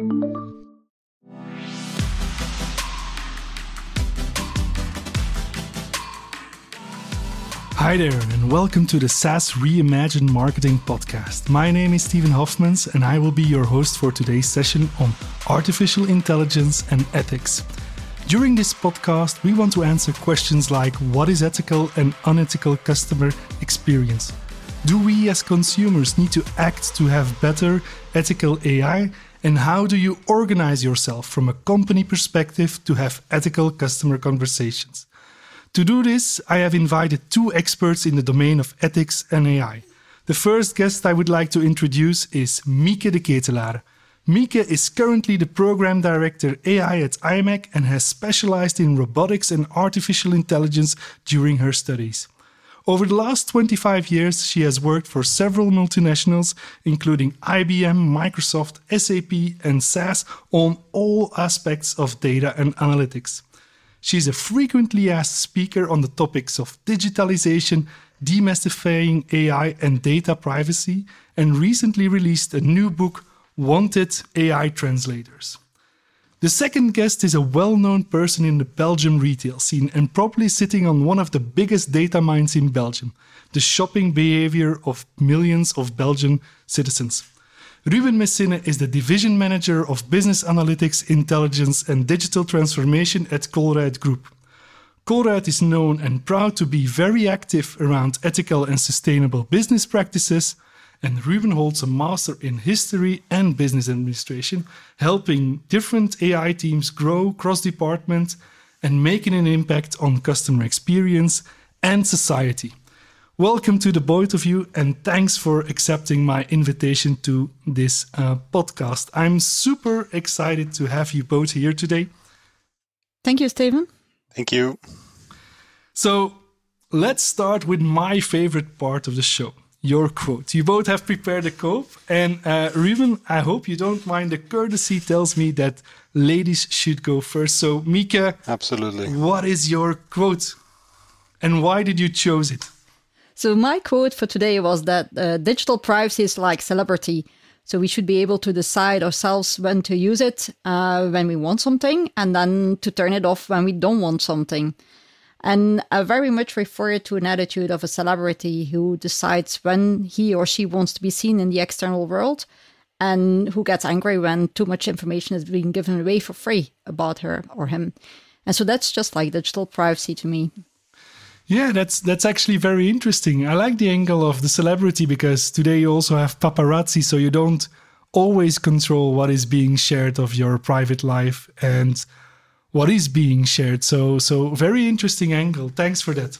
Hi there, and welcome to the SaaS Reimagined Marketing podcast. My name is Steven Hoffmans, and I will be your host for today's session on artificial intelligence and ethics. During this podcast, we want to answer questions like what is ethical and unethical customer experience? Do we as consumers need to act to have better ethical AI? And how do you organize yourself from a company perspective to have ethical customer conversations? To do this, I have invited two experts in the domain of ethics and AI. The first guest I would like to introduce is Mieke De Ketelaere. Mieke is currently the program director AI at IMEC and has specialized in robotics and artificial intelligence during her studies. Over the last 25 years, she has worked for several multinationals, including IBM, Microsoft, SAP, and SAS, on all aspects of data and analytics. She's a frequently asked speaker on the topics of digitalization, demystifying AI, and data privacy, and recently released a new book, Wanted AI Translators. The second guest is a well known person in the Belgium retail scene and probably sitting on one of the biggest data mines in Belgium the shopping behavior of millions of Belgian citizens. Ruben Messine is the division manager of business analytics, intelligence, and digital transformation at Colruyt Group. Colruyt is known and proud to be very active around ethical and sustainable business practices. And Ruben holds a master in history and business administration, helping different AI teams grow cross department and making an impact on customer experience and society. Welcome to the both of you, and thanks for accepting my invitation to this uh, podcast. I'm super excited to have you both here today. Thank you, Steven. Thank you. So, let's start with my favorite part of the show your quote. You both have prepared a quote, and uh, Ruben, I hope you don't mind. The courtesy tells me that ladies should go first. So, Mieke, absolutely. What is your quote, and why did you choose it? So my quote for today was that uh, digital privacy is like celebrity. So we should be able to decide ourselves when to use it uh, when we want something, and then to turn it off when we don't want something. And I very much refer to an attitude of a celebrity who decides when he or she wants to be seen in the external world and who gets angry when too much information is being given away for free about her or him. And so that's just like digital privacy to me. Yeah, that's that's actually very interesting. I like the angle of the celebrity because today you also have paparazzi, so you don't always control what is being shared of your private life and what is being shared. So so very interesting angle. Thanks for that.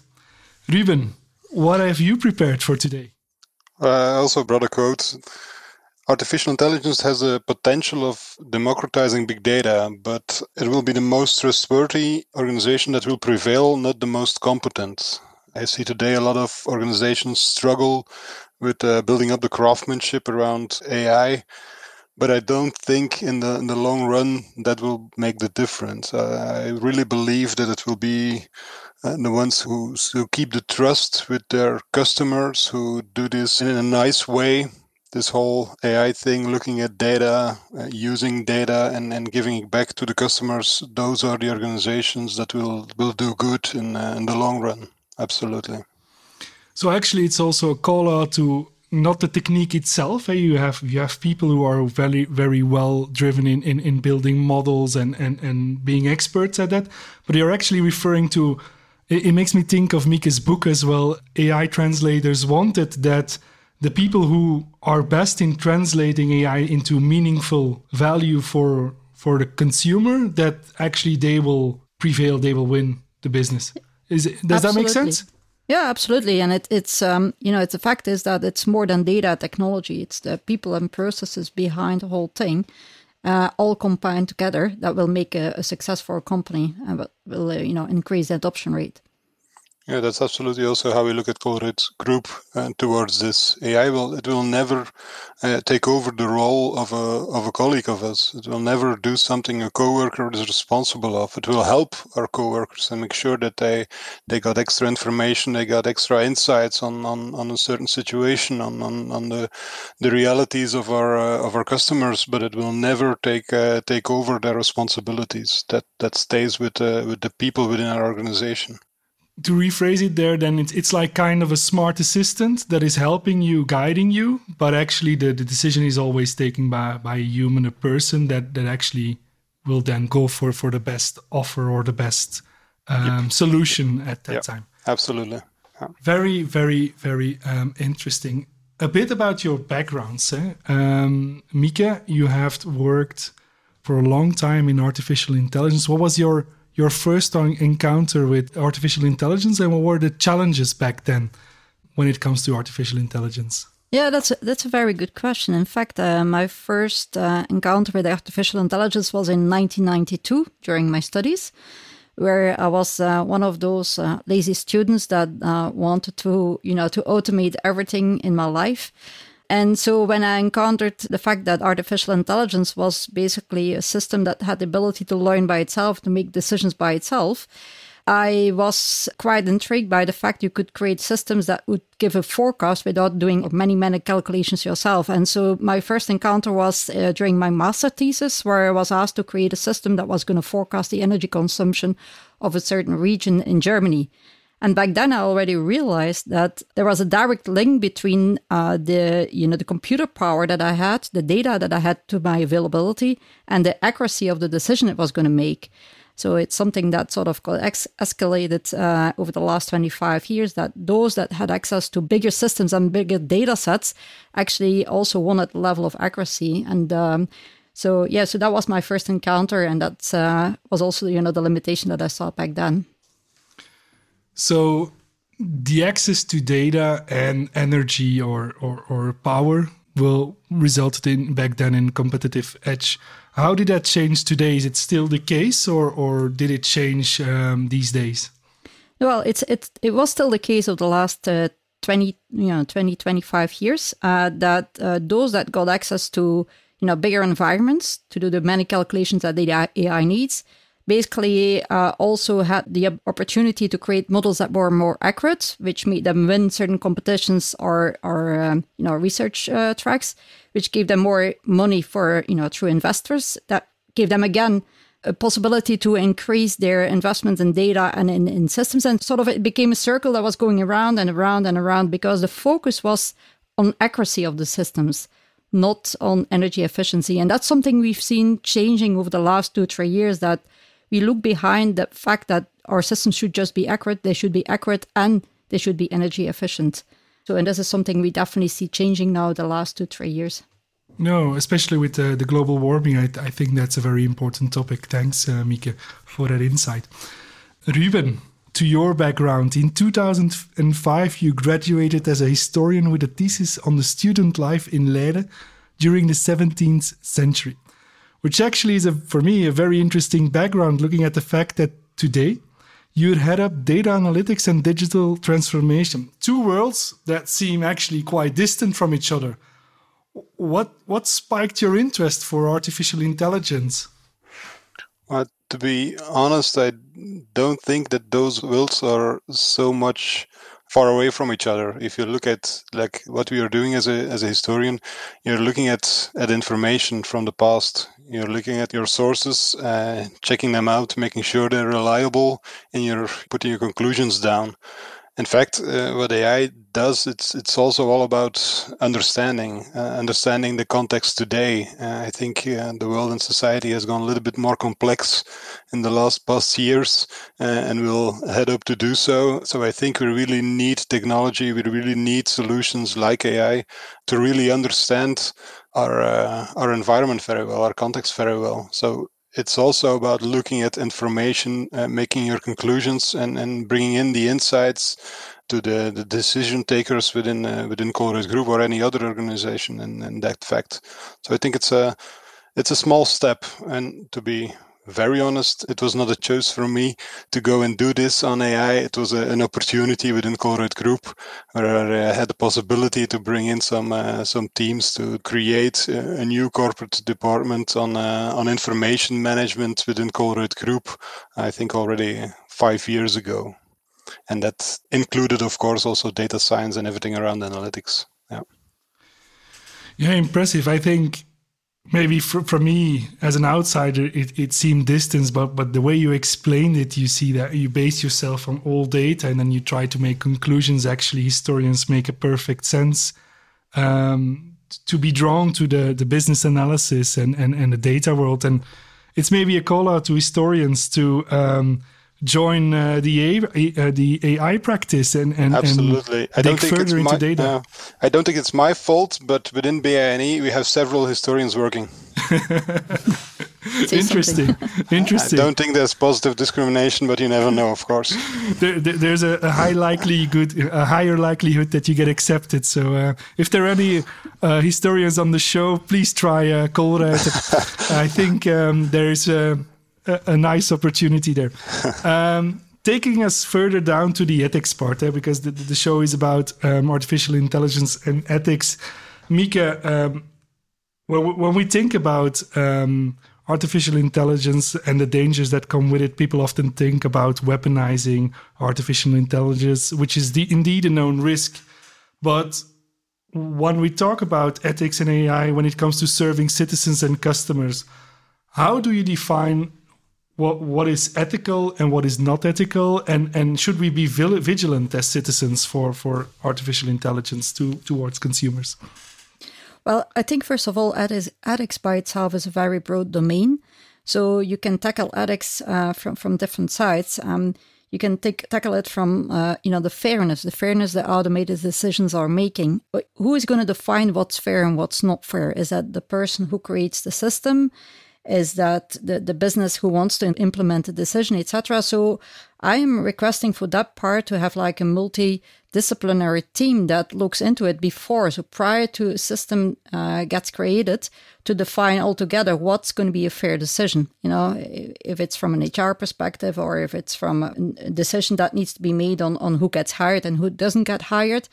Ruben, what have you prepared for today? Uh, I also brought a quote Artificial intelligence has a potential of democratizing big data, but it will be the most trustworthy organization that will prevail, not the most competent. I see today a lot of organizations struggle with uh, building up the craftsmanship around AI, but I don't think in the in the long run that will make the difference. Uh, I really believe that it will be uh, the ones who who keep the trust with their customers, who do this in a nice way, this whole AI thing, looking at data, uh, using data, and, and giving it back to the customers, those are the organizations that will will do good in uh, in the long run. Absolutely. So actually, it's also a call out to not the technique itself. Eh? You have you have people who are very very well driven in, in, in building models and, and and being experts at that, but you're actually referring to. It, it makes me think of Mieke's book as well. AI translators wanted that the people who are best in translating AI into meaningful value for for the consumer that actually they will prevail, they will win the business. Is it, does absolutely. that make sense? Yeah, absolutely. And it, it's um, you know, it's the fact is that it's more than data technology. It's the people and processes behind the whole thing, uh, all combined together that will make a, a success for a company and will, uh, you know increase the adoption rate. Yeah, that's absolutely also how we look at Colruyt Group uh, towards this. AI will it will never uh, take over the role of a of a colleague of us. It will never do something a coworker is responsible of. It will help our coworkers and make sure that they they got extra information, they got extra insights on on, on a certain situation, on, on, on the the realities of our uh, of our customers. But it will never take uh, take over their responsibilities. That that stays with uh, with the people within our organization to rephrase it there then it's, it's like kind of a smart assistant that is helping you guiding you but actually the, the decision is always taken by, by a human a person that, that actually will then go for, for the best offer or the best um, yep. solution at that yep. time absolutely yeah. very very very um, interesting a bit about your backgrounds eh? um, Mieke you have worked for a long time in artificial intelligence what was your your first encounter with artificial intelligence and what were the challenges back then when it comes to artificial intelligence? Yeah, that's a, that's a very good question. In fact, uh, my first uh, encounter with artificial intelligence was in 1992 during my studies, where I was uh, one of those uh, lazy students that uh, wanted to, you know, to automate everything in my life. And so when I encountered the fact that artificial intelligence was basically a system that had the ability to learn by itself, to make decisions by itself, I was quite intrigued by the fact you could create systems that would give a forecast without doing many, many calculations yourself. And so my first encounter was uh, during my master thesis, where I was asked to create a system that was going to forecast the energy consumption of a certain region in Germany. And back then, I already realized that there was a direct link between uh, the you know the computer power that I had, the data that I had to my availability, and the accuracy of the decision it was going to make. So it's something that sort of escalated uh, over the last 25 years. That those that had access to bigger systems and bigger data sets actually also at the level of accuracy. And um, so yeah, so that was my first encounter, and that uh, was also you know the limitation that I saw back then. So the access to data and energy or, or, or power will result in back then in competitive edge. How did that change today? Is it still the case, or or did it change um, these days? Well, it's it it was still the case of the last uh, 20 you know 20 25 years uh, that uh, those that got access to you know bigger environments to do the many calculations that the AI needs basically uh, also had the opportunity to create models that were more accurate, which made them win certain competitions or, or um, you know, research uh, tracks, which gave them more money for, you know, through investors. That gave them, again, a possibility to increase their investments in data and in, in systems. And sort of it became a circle that was going around and around and around because the focus was on accuracy of the systems not on energy efficiency. And that's something we've seen changing over the last two, three years that we look behind the fact that our systems should just be accurate, they should be accurate, and they should be energy efficient. So, and this is something we definitely see changing now the last two, three years. No, especially with uh, the global warming, I, I, think that's a very important topic. Thanks, uh, Mieke, for that insight. Ruben, to your background, in 2005, you graduated as a historian with a thesis on the student life in Leiden during the 17th century which actually is a, for me a very interesting background looking at the fact that today you head up data analytics and digital transformation two worlds that seem actually quite distant from each other what what spiked your interest for artificial intelligence well, to be honest i don't think that those worlds are so much far away from each other. If you look at like what we are doing as a as a historian, you're looking at at information from the past. You're looking at your sources, uh, checking them out, making sure they're reliable, and you're putting your conclusions down in fact, uh, what AI does, it's it's also all about understanding, uh, understanding the context today. Uh, I think uh, the world and society has gone a little bit more complex in the last past years, uh, and will head up to do so. So I think we really need technology. We really need solutions like AI to really understand our uh, our environment very well, our context very well. So it's also about looking at information, uh, making your conclusions, and, and bringing in the insights to the, the decision takers within uh, within Colruyt Group or any other organization. And that fact, so I think it's a it's a small step, and to be very honest, it was not a choice for me to go and do this on AI. It was a, an opportunity within Colruyt Group where I had the possibility to bring in some uh, some teams to create a, new corporate department on uh, on information management within Colruyt Group. I think already five years ago, and that included, of course, also data science and everything around analytics. Yeah. Yeah, impressive. I think maybe for, for me as an outsider it, it seemed distance but but the way you explained it you see that you base yourself on all data and then you try to make conclusions. Actually historians make a perfect sense um, to be drawn to the the business analysis and and, and the data world. And it's maybe a call out to historians to um, join uh, the AI, uh, the AI practice and and absolutely. And I don't think further it's into my, data. Uh, I don't think it's my fault, but within BINE we have several historians working. Interesting. Interesting. I don't think there's positive discrimination, but you never know, of course. There, there, there's a, a, high likelihood, a higher likelihood that you get accepted. So, uh, if there are any uh, historians on the show, please try uh, Colruyt. I think um, there's a, a, nice opportunity there. Um, taking us further down to the ethics part, eh, because the, the show is about um, artificial intelligence and ethics. Mieke, um, when, when we think about um, artificial intelligence and the dangers that come with it, people often think about weaponizing artificial intelligence, which is the, indeed a known risk. But when we talk about ethics and AI, when it comes to serving citizens and customers, how do you define what what is ethical and what is not ethical, and and should we be vigilant as citizens for for artificial intelligence to towards consumers? Well, I think first of all, ethics by itself is a very broad domain. So you can tackle ethics uh, from from different sides. Um, you can take, tackle it from uh, you know the fairness, the fairness that automated decisions are making. But who is going to define what's fair and what's not fair? Is that the person who creates the system? Is that the, the business who wants to implement a decision, etc. So I am requesting for that part to have like a multidisciplinary team that looks into it before, so prior to a system uh, gets created, to define altogether what's going to be a fair decision. You know, if it's from an HR perspective or if it's from a decision that needs to be made on on who gets hired and who doesn't get hired.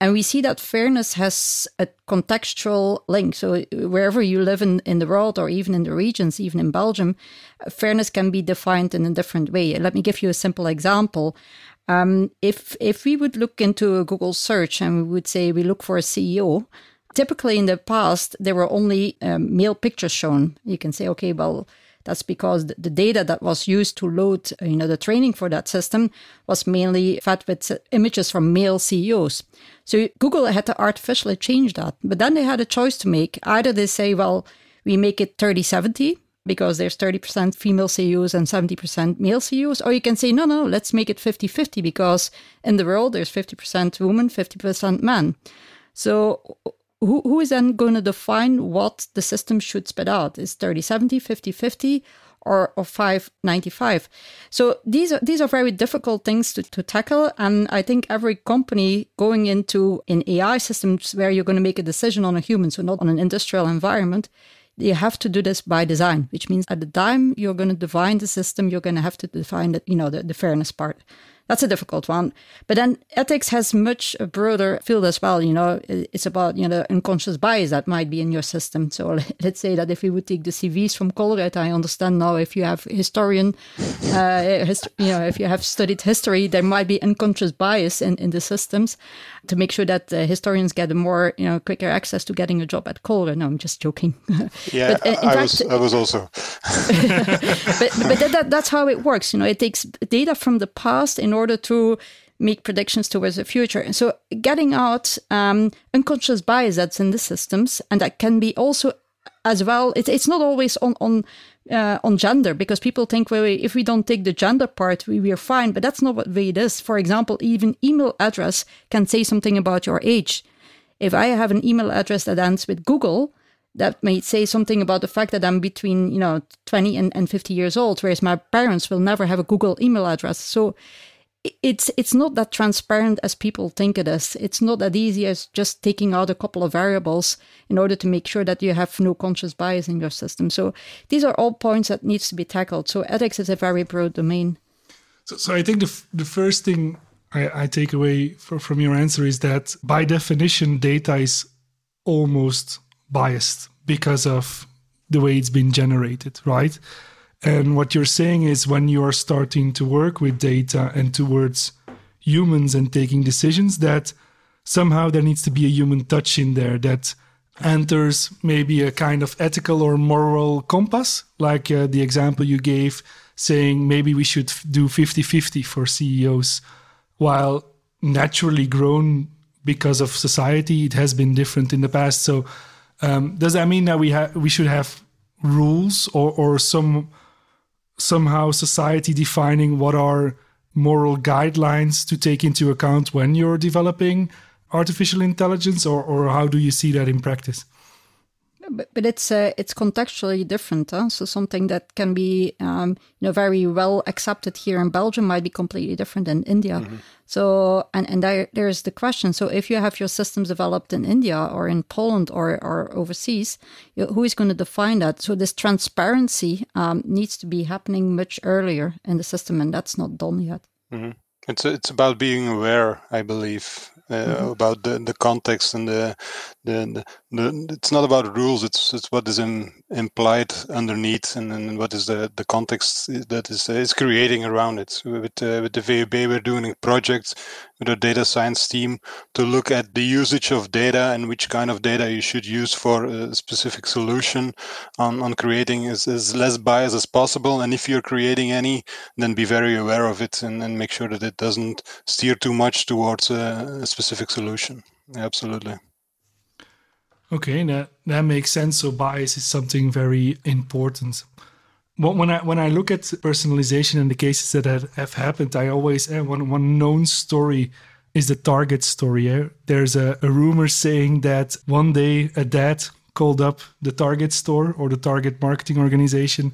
And we see that fairness has a contextual link. So wherever you live in, in the world or even in the regions, even in Belgium, fairness can be defined in a different way. Let me give you a simple example. Um, if if we would look into a Google search and we would say we look for a CEO, typically in the past there were only um, male pictures shown. You can say, okay, well, that's because the data that was used to load, you know, the training for that system was mainly fed with uh, images from male CEOs. So Google had to artificially change that. But then they had a choice to make. Either they say, well, we make it 30 70 because there's 30% female CEOs and 70% male CEOs. Or you can say, no, no, let's make it 50 50 because in the world there's 50% women, 50% men. So who, who is then going to define what the system should spit out? Is 30 70, 50 50, or, or 595? So these are, these are very difficult things to, to tackle. And I think every company going into an AI systems where you're going to make a decision on a human, so not on an industrial environment, you have to do this by design, which means at the time you're going to define the system, you're going to have to define the, you know, the, the fairness part that's a difficult one. But then ethics has much a broader field as well. You know, it's about you know the unconscious bias that might be in your system. So let's say that if we would take the CVs from Colruyt, I understand now if you have historian, uh, hist- you know, if you have studied history, there might be unconscious bias in, in the systems to make sure that uh, historians get a more you know quicker access to getting a job at Colruyt. No, I'm just joking. Yeah, but, uh, I fact, was I was also. but but that, that, that's how it works. You know, it takes data from the past in order order to make predictions towards the future. And so getting out um, unconscious bias that's in the systems, and that can be also as well. It, it's not always on on uh, on gender because people think well if we don't take the gender part we, we are fine, but that's not what it is. For example, even email address can say something about your age. If I have an email address that ends with Google, that may say something about the fact that I'm between, you know, 20 and, and 50 years old, whereas my parents will never have a Google email address. So it's it's not that transparent as people think it is. It's not that easy as just taking out a couple of variables in order to make sure that you have no conscious bias in your system. So these are all points that needs to be tackled. So ethics is a very broad domain. So, so I think the the first thing I, I take away for, from your answer is that by definition, data is almost biased because of the way it's been generated, right? And what you're saying is when you are starting to work with data and towards humans and taking decisions, that somehow there needs to be a human touch in there that enters maybe a kind of ethical or moral compass, like uh, the example you gave, saying maybe we should do 50 50 for CEOs, while naturally grown because of society, it has been different in the past. So, um, does that mean that we have we should have rules or, or some somehow society defining what are moral guidelines to take into account when you're developing artificial intelligence or, or how do you see that in practice but, but it's uh, it's contextually different. Huh? So something that can be um, you know very well accepted here in Belgium might be completely different in India. Mm-hmm. So and and there there's the question. So if you have your systems developed in India or in Poland or or overseas, you know, who is going to define that? So this transparency um, needs to be happening much earlier in the system, and that's not done yet. Mm-hmm. It's it's about being aware, I believe, mm-hmm. about the, the context and the, the, the, it's not about rules it's it's what is in, implied underneath and, and what is the, the context that is is creating around it with uh, with the VUB we're doing projects with our data science team to look at the usage of data and which kind of data you should use for a specific solution on, on creating as, as less bias as possible and if you're creating any then be very aware of it and, and make sure that it doesn't steer too much towards a, a specific solution. Absolutely. Okay, that that makes sense. So bias is something very important. When I when I look at personalization and the cases that have happened, I always eh, one one known story is the Target story. Eh? There's a, a rumor saying that one day a dad called up the Target store or the Target marketing organization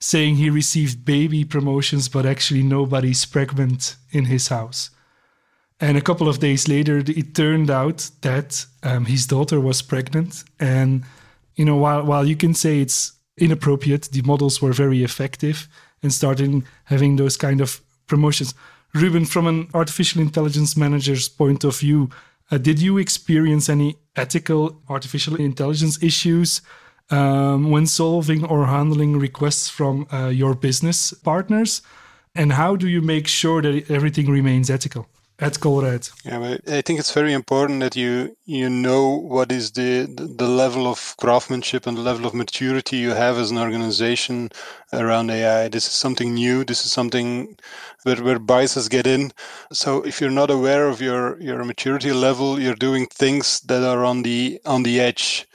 saying he received baby promotions, but actually nobody's pregnant in his house. And a couple of days later, it turned out that um, his daughter was pregnant. And, you know, while, while you can say it's inappropriate, the models were very effective and starting having those kind of promotions. Ruben, from an artificial intelligence manager's point of view, uh, did you experience any ethical artificial intelligence issues um, when solving or handling requests from uh, your business partners? And how do you make sure that everything remains ethical? At Colruyt. Yeah, I think it's very important that you you know what is the the level of craftsmanship and the level of maturity you have as an organization around AI. This is something new. This is something where, where biases get in. So if you're not aware of your your maturity level, you're doing things that are on the on the edge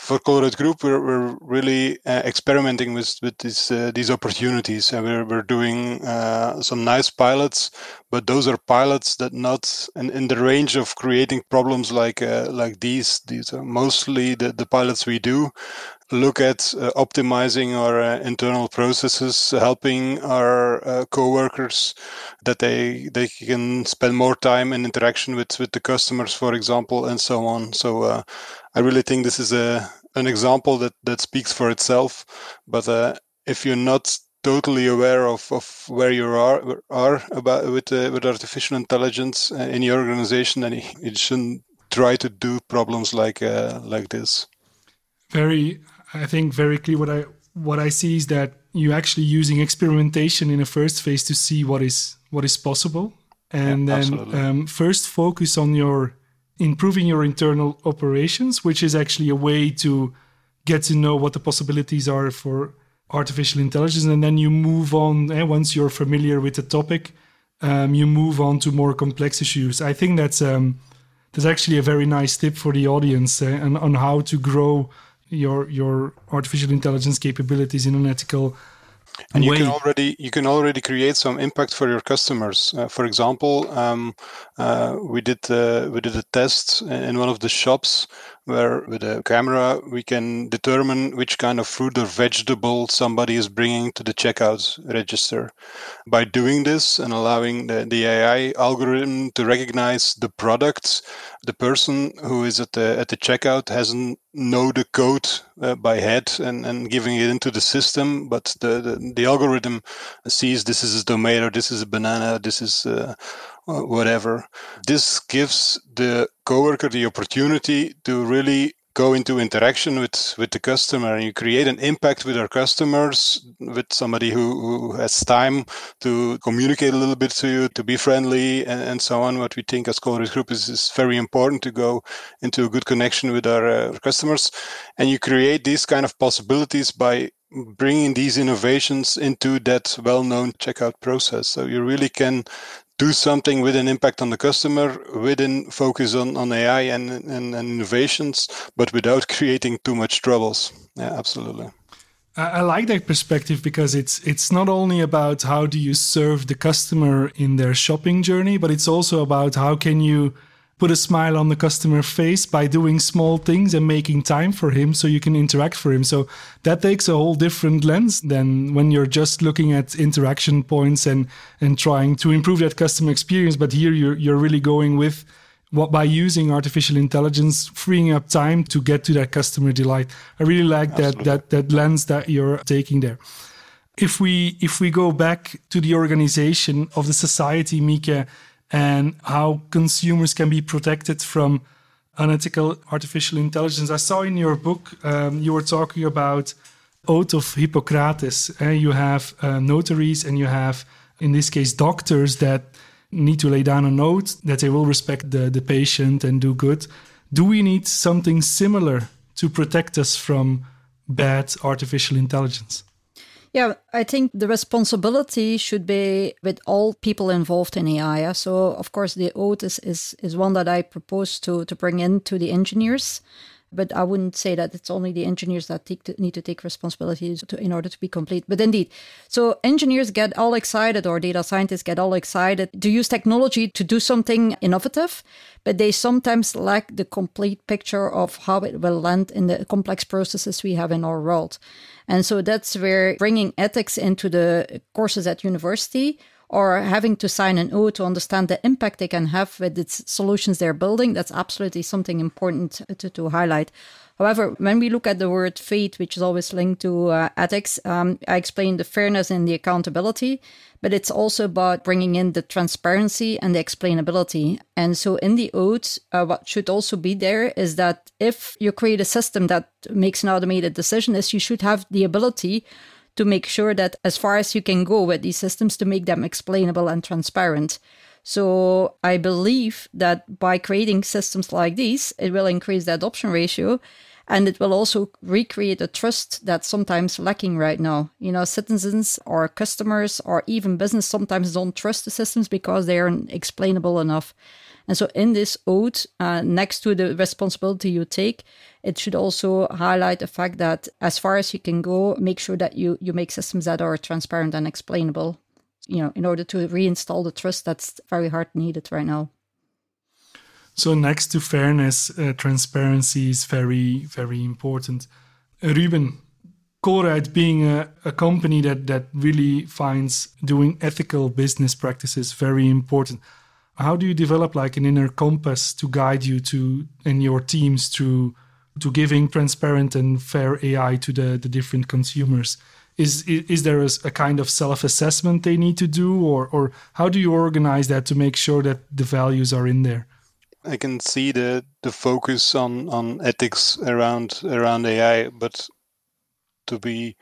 for Colruyt Group, we're, we're really uh, experimenting with with these uh, these opportunities, and we're we're doing uh, some nice pilots. But those are pilots that not in, the range of creating problems like uh, like these. These are mostly the, the pilots we do look at uh, optimizing our uh, internal processes, helping our uh, coworkers that they they can spend more time in interaction with with the customers, for example, and so on. So uh, I really think this is a an example that that speaks for itself. But uh, if you're not totally aware of, of where you are are about with uh, with artificial intelligence in your organization, and it shouldn't try to do problems like like this. Very I think very clear what I what I see is that you're actually using experimentation in a first phase to see what is what is possible, and yeah, then um, first focus on your improving your internal operations, which is actually a way to get to know what the possibilities are for artificial intelligence, and then you move on. Eh, once you're familiar with the topic, um, you move on to more complex issues. I think that's um, that's actually a very nice tip for the audience eh, and on how to grow your your artificial intelligence capabilities in an ethical and you can already you can already create some impact for your customers. Uh, for example, um, uh, we did uh, we did a test in one of the shops where with a camera we can determine which kind of fruit or vegetable somebody is bringing to the checkout register. By doing this and allowing the, the AI algorithm to recognize the products, the person who is at the at the checkout hasn't know the code uh, by head and, and giving it into the system, but the, the, the algorithm sees this is a tomato, this is a banana, this is uh, whatever. This gives the coworker the opportunity to really go into interaction with with the customer and you create an impact with our customers with somebody who, who has time to communicate a little bit to you to be friendly and, and so on what we think as Colruyt group is, is very important to go into a good connection with our uh, customers and you create these kind of possibilities by bringing these innovations into that well-known checkout process so you really can do something with an impact on the customer, within focus on, on AI and, and, and innovations, but without creating too much troubles. Yeah, absolutely. I like that perspective because it's it's not only about how do you serve the customer in their shopping journey, but it's also about how can you put a smile on the customer face by doing small things and making time for him so you can interact for him. So that takes a whole different lens than when you're just looking at interaction points and and trying to improve that customer experience. But here you're you're really going with what by using artificial intelligence, freeing up time to get to that customer delight. I really like that that that lens that you're taking there. If we if we go back to the organization of the society, Mieke, and how consumers can be protected from unethical artificial intelligence. I saw in your book um, you were talking about oath of Hippocrates. Uh, you have uh, notaries and you have, in this case, doctors that need to lay down an oath that they will respect the, the patient and do good. Do we need something similar to protect us from bad artificial intelligence? Yeah, I think the responsibility should be with all people involved in AI. So, of course, the oath is, is, is one that I propose to, to bring in to the engineers but I wouldn't say that it's only the engineers that to, need to take responsibility to, in order to be complete. But indeed, so engineers get all excited, or data scientists get all excited to use technology to do something innovative, but they sometimes lack the complete picture of how it will land in the complex processes we have in our world. And so that's where bringing ethics into the courses at university or having to sign an O to understand the impact they can have with the solutions they're building, that's absolutely something important to, to highlight. However, when we look at the word FATE, which is always linked to uh, ethics, um, I explained the fairness and the accountability, but it's also about bringing in the transparency and the explainability. And so in the oath, uh, what should also be there is that if you create a system that makes an automated decision, is you should have the ability to make sure that as far as you can go with these systems to make them explainable and transparent. So I believe that by creating systems like these, it will increase the adoption ratio and it will also recreate a trust that's sometimes lacking right now. You know, citizens or customers or even business sometimes don't trust the systems because they aren't explainable enough. And so, in this oath, uh, next to the responsibility you take, it should also highlight the fact that as far as you can go, make sure that you, you make systems that are transparent and explainable, you know, in order to reinstall the trust that's very hard needed right now. So, next to fairness, uh, transparency is very, very important. Ruben, Colruyt being a, a, company that, that really finds doing ethical business practices very important how do you develop like an inner compass to guide you to and your teams to to giving transparent and fair AI to the, the different consumers? Is, is there a, a kind of self assessment they need to do, or, or how do you organize that to make sure that the values are in there? I can see the, the focus on, on ethics around around AI, but to be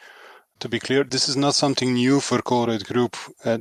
to be clear, this is not something new for Colruyt Group. Uh,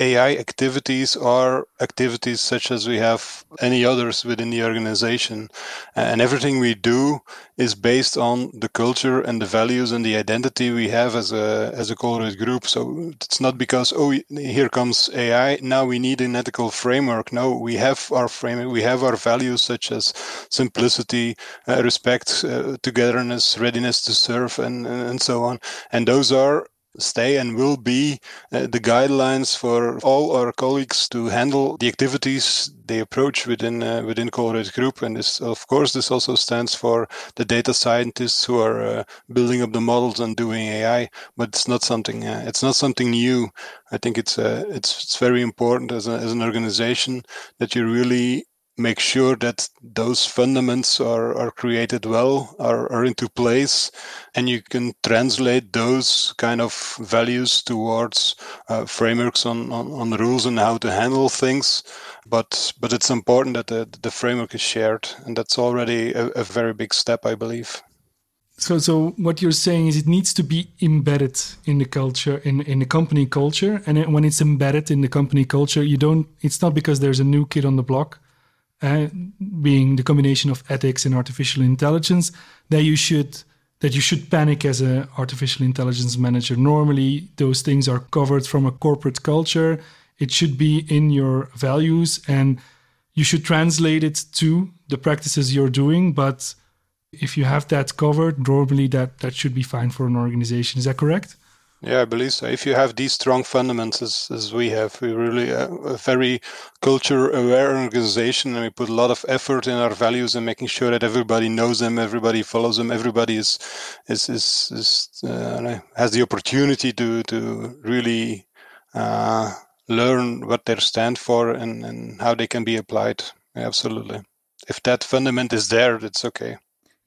AI activities are activities such as we have any others within the organization. And everything we do is based on the culture and the values and the identity we have as a as a Colruyt group. So it's not because oh here comes AI now we need an ethical framework. No, we have our framework. We have our values such as simplicity, uh, respect, uh, togetherness, readiness to serve, and and so on. And those are stay and will be uh, the guidelines for all our colleagues to handle the activities they approach within uh, within Colruyt Group. And this, of course, this also stands for the data scientists who are uh, building up the models and doing AI. But it's not something uh, it's not something new. I think it's uh, it's it's very important as, a, as an organization that you really make sure that those fundaments are, are created well, are, are into place, and you can translate those kind of values towards uh, frameworks on, on, on rules and how to handle things. But but it's important that the, the framework is shared, and that's already a, a very big step, I believe. So, so what you're saying is it needs to be embedded in the culture, in in the company culture, and when it's embedded in the company culture, you don't. It's not because there's a new kid on the block uh, being the combination of ethics and artificial intelligence, that you should that you should panic as an artificial intelligence manager. Normally, those things are covered from a corporate culture. It should be in your values, and you should translate it to the practices you're doing. But if you have that covered, normally that that should be fine for an organization. Is that correct? Yeah, I believe so. If you have these strong fundamentals as, as we have, we really uh, a very culture aware organization and we put a lot of effort in our values and making sure that everybody knows them, everybody follows them, everybody is is is, is uh, has the opportunity to to really uh, learn what they stand for and, and how they can be applied. Absolutely. If that fundament is there, it's okay.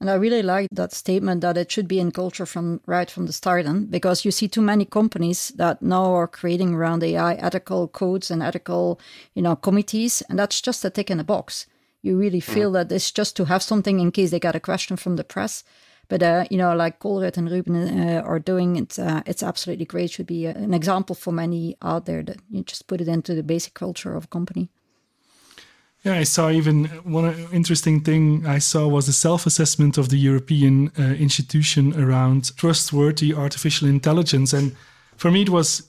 And I really like that statement that it should be in culture from right from the start on, because you see too many companies that now are creating around AI ethical codes and ethical, you know, committees, and that's just a tick in a box. You really mm. feel that it's just to have something in case they get a question from the press. But uh, you know, like Colruyt and Ruben uh, are doing, it's uh, it's absolutely great. Should be uh, an example for many out there that you just put it into the basic culture of a company. Yeah, I saw even one interesting thing I saw was a self assessment of the European uh, institution around trustworthy artificial intelligence. And for me, it was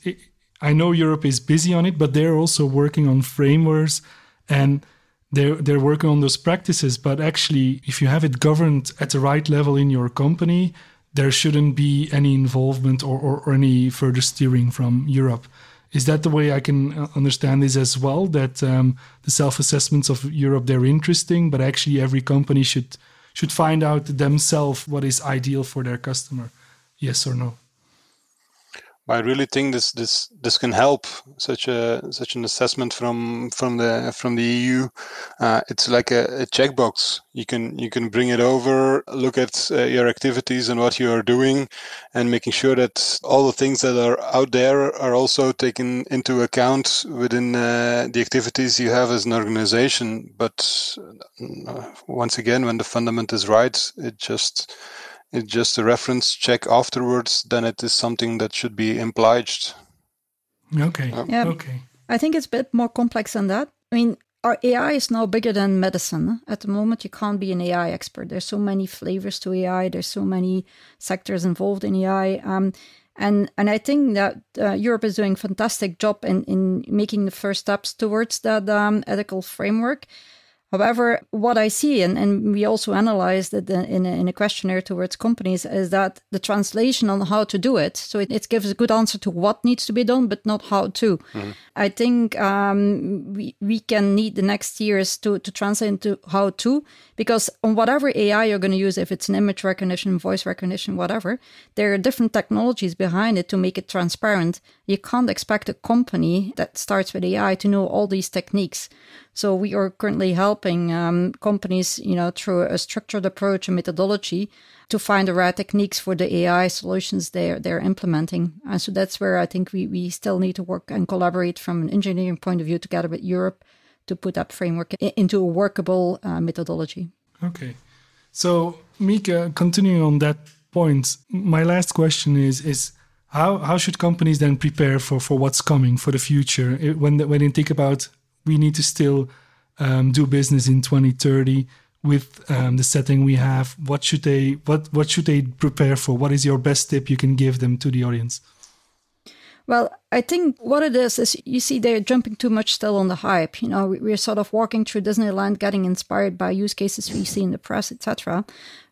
I know Europe is busy on it, but they're also working on frameworks and they're, they're working on those practices. But actually, if you have it governed at the right level in your company, there shouldn't be any involvement or, or, or any further steering from Europe. Is that the way I can uh, understand this as well? That um, the self-assessments of Europe they're interesting, but actually every company should should find out themselves what is ideal for their customer. Yes or no? I really think this this this can help such a such an assessment from from the from the EU. Uh, it's like a, a, checkbox. You can you can bring it over, look at uh, your activities and what you are doing, and making sure that all the things that are out there are also taken into account within uh, the activities you have as an organization. But uh, once again, when the fundament is right, it just it's just a reference check afterwards, then it is something that should be obliged. Okay. Yeah. Okay. I think it's a bit more complex than that. I mean, our AI is now bigger than medicine. At the moment, you can't be an AI expert. There's so many flavors to AI. There's so many sectors involved in AI. Um, and and I think that uh, Europe is doing a fantastic job in in making the first steps towards that um, ethical framework. However, what I see, and, and we also analyzed it in a, in a questionnaire towards companies, is that the translation on how to do it. So it, it gives a good answer to what needs to be done, but not how to. Mm-hmm. I think um, we, we can need the next years to, to translate into how to, because on whatever AI you're going to use, if it's an image recognition, voice recognition, whatever, there are different technologies behind it to make it transparent. You can't expect a company that starts with AI to know all these techniques. So we are currently helping um, companies, you know, through a structured approach and methodology to find the right techniques for the AI solutions they're they're implementing. And so that's where I think we we still need to work and collaborate from an engineering point of view together with Europe to put that framework into a workable uh, methodology. Okay, so Mieke, continuing on that point, my last question is is how how should companies then prepare for for what's coming for the future when when they think about we need to still um, do business in 2030 with um, the setting we have. What should they what what should they prepare for? What is your best tip you can give them to the audience Well, I think what it is is you see they're jumping too much still on the hype. You know, we're sort of walking through Disneyland, getting inspired by use cases we see in the press, etc.,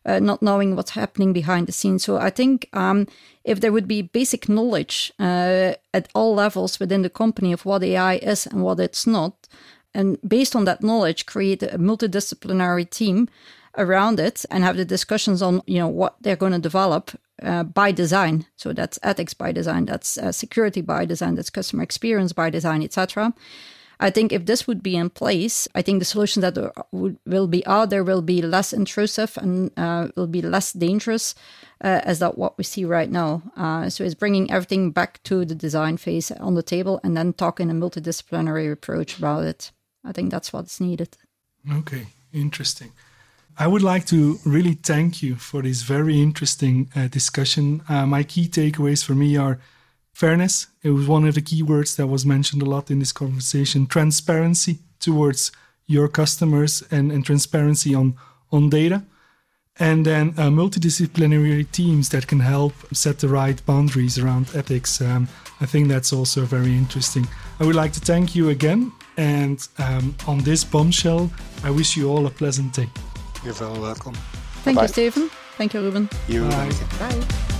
uh, not knowing what's happening behind the scenes. So I think um, if there would be basic knowledge uh, at all levels within the company of what AI is and what it's not, and based on that knowledge, create a multidisciplinary team around it and have the discussions on you know what they're going to develop uh, by design. So that's ethics by design that's uh, security by design that's customer experience by design etc i think if this would be in place i think the solutions that would, will be out there will be less intrusive and uh, will be less dangerous uh, as that what we see right now. Uh, so it's bringing everything back to the design phase on the table and then talking a multidisciplinary approach about it. I think that's what's needed. Okay interesting I would like to really thank you for this very interesting uh, discussion. Uh, my key takeaways for me are fairness. It was one of the key words that was mentioned a lot in this conversation. Transparency towards your customers and, and transparency on, on data. And then uh, multidisciplinary teams that can help set the right boundaries around ethics. Um, I think that's also very interesting. I would like to thank you again. And um, on this bombshell, I wish you all a pleasant day. You're very welcome. Thank you, Stephen. Thank you, Ruben. You. Bye. Bye.